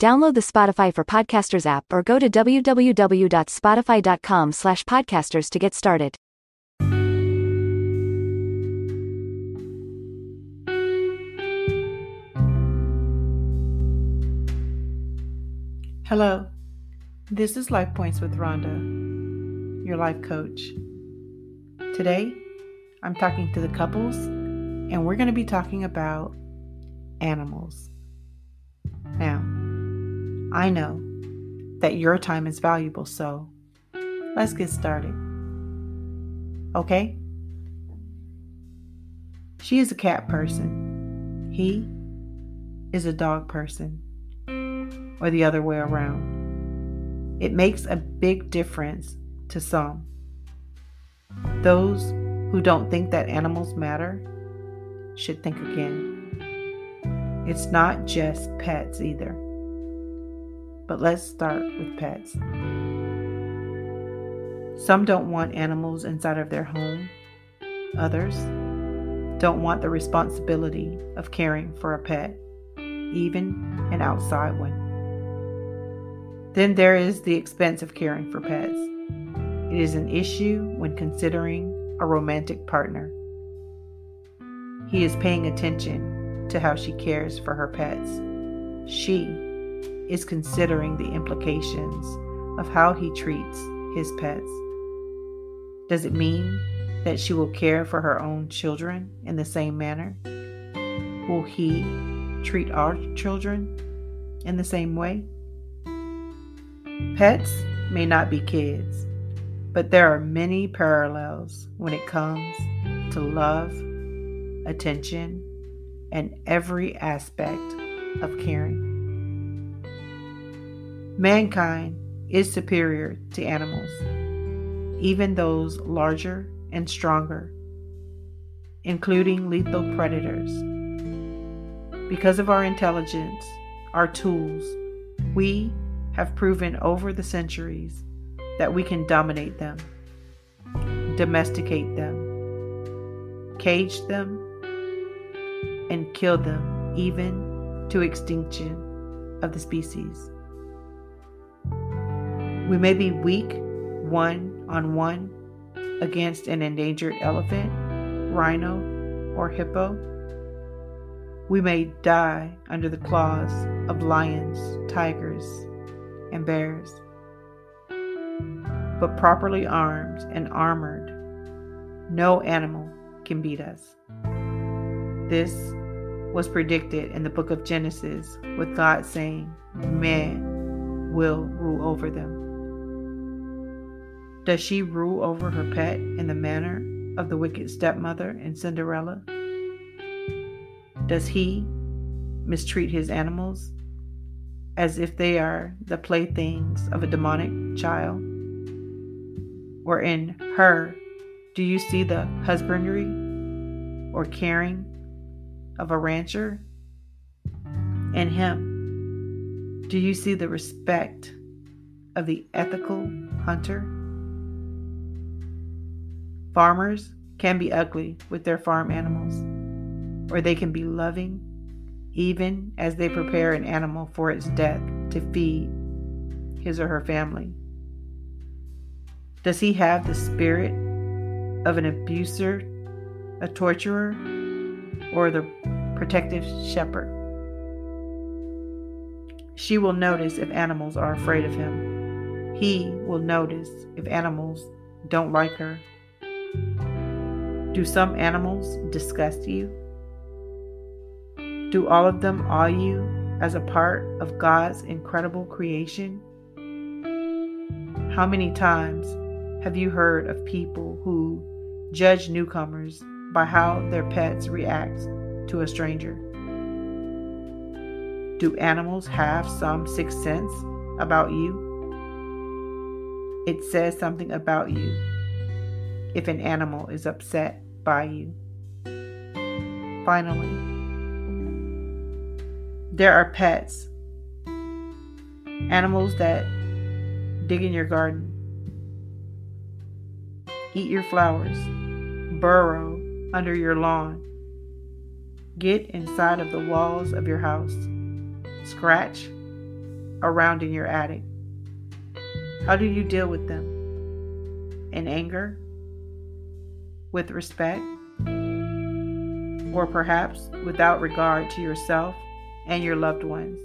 Download the Spotify for Podcasters app or go to www.spotify.com slash podcasters to get started. Hello, this is Life Points with Ronda, your life coach. Today, I'm talking to the couples, and we're going to be talking about animals. Now, I know that your time is valuable, so let's get started. Okay? She is a cat person. He is a dog person or the other way around. It makes a big difference to some. Those who don't think that animals matter should think again. It's not just pets either. But let's start with pets. Some don't want animals inside of their home. Others don't want the responsibility of caring for a pet, even an outside one. Then there is the expense of caring for pets. It is an issue when considering a romantic partner. He is paying attention to how she cares for her pets. She is considering the implications of how he treats his pets. Does it mean that she will care for her own children in the same manner? Will he treat our children in the same way? Pets may not be kids, but there are many parallels when it comes to love, attention, and every aspect of caring. Mankind is superior to animals, even those larger and stronger, including lethal predators. Because of our intelligence, our tools, we have proven over the centuries that we can dominate them, domesticate them, cage them, and kill them, even to extinction of the species. We may be weak one on one against an endangered elephant, rhino, or hippo. We may die under the claws of lions, tigers, and bears. But properly armed and armored, no animal can beat us. This was predicted in the book of Genesis, with God saying, Man will rule over them. Does she rule over her pet in the manner of the wicked stepmother in Cinderella? Does he mistreat his animals as if they are the playthings of a demonic child? Or in her, do you see the husbandry or caring of a rancher? In him, do you see the respect of the ethical hunter? Farmers can be ugly with their farm animals, or they can be loving even as they prepare an animal for its death to feed his or her family? Does he have the spirit of an abuser, a torturer, or the protective shepherd? She will notice if animals are afraid of him. He will notice if animals don't like her. Do some animals disgust you? Do all of them awe you as a part of God's incredible creation? How many times have you heard of people who judge newcomers by how their pets react to a stranger? Do animals have some sixth sense about you? It says something about you if an animal is upset by you. Finally, there are pets, animals that dig in your garden, eat your flowers, burrow under your lawn, get inside of the walls of your house, scratch around in your attic. How do you deal with them? In anger? With respect? Or perhaps without regard to yourself and your loved ones?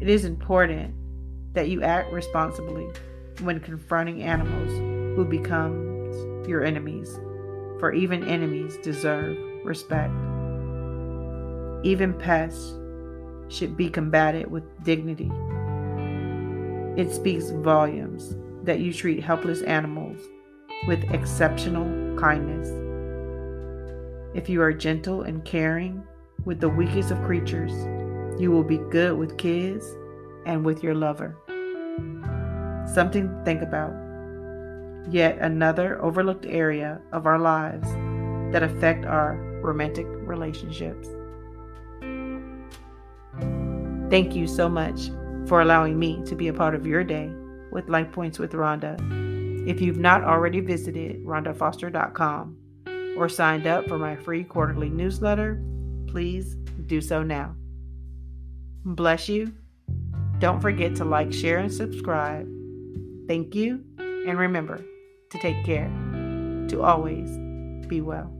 It is important that you act responsibly when confronting animals who become your enemies, for even enemies deserve respect. Even pests should be combated with dignity. It speaks volumes that you treat helpless animals with exceptional kindness. If you are gentle and caring with the weakest of creatures, you will be good with kids and with your lover. Something to think about. Yet another overlooked area of our lives that affect our romantic relationships. Thank you so much for allowing me to be a part of your day with Life Points with Ronda. If you've not already visited rhondafoster.com or signed up for my free quarterly newsletter, please do so now. Bless you. Don't forget to like, share, and subscribe. Thank you, and remember to take care, to always be well.